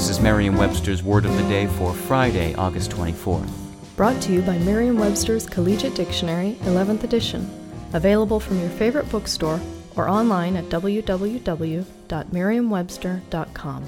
This is Merriam-Webster's Word of the Day for Friday, August 24th. Brought to you by Merriam Webster's Collegiate Dictionary, 11th edition. Available from your favorite bookstore or online at www.merriam-webster.com.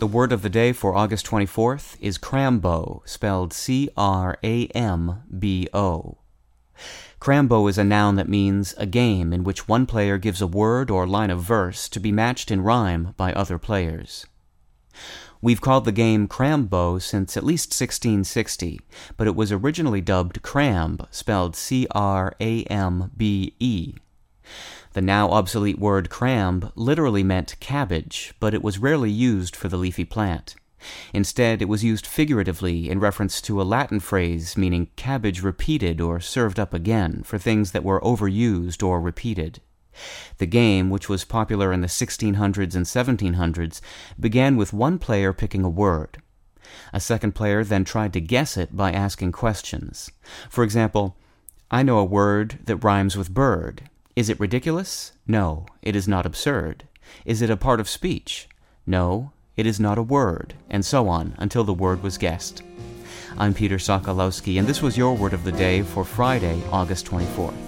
The word of the day for August 24th is crambo, spelled C R A M B O. Crambo is a noun that means a game in which one player gives a word or line of verse to be matched in rhyme by other players. We've called the game Crambo since at least 1660, but it was originally dubbed Crambe, spelled C R A M B E. The now obsolete word crambe literally meant cabbage, but it was rarely used for the leafy plant. Instead, it was used figuratively in reference to a Latin phrase meaning cabbage repeated or served up again for things that were overused or repeated. The game, which was popular in the 1600s and 1700s, began with one player picking a word. A second player then tried to guess it by asking questions. For example, I know a word that rhymes with bird. Is it ridiculous? No, it is not absurd. Is it a part of speech? No, it is not a word, and so on until the word was guessed. I'm Peter Sokolowski, and this was your word of the day for Friday, August 24th.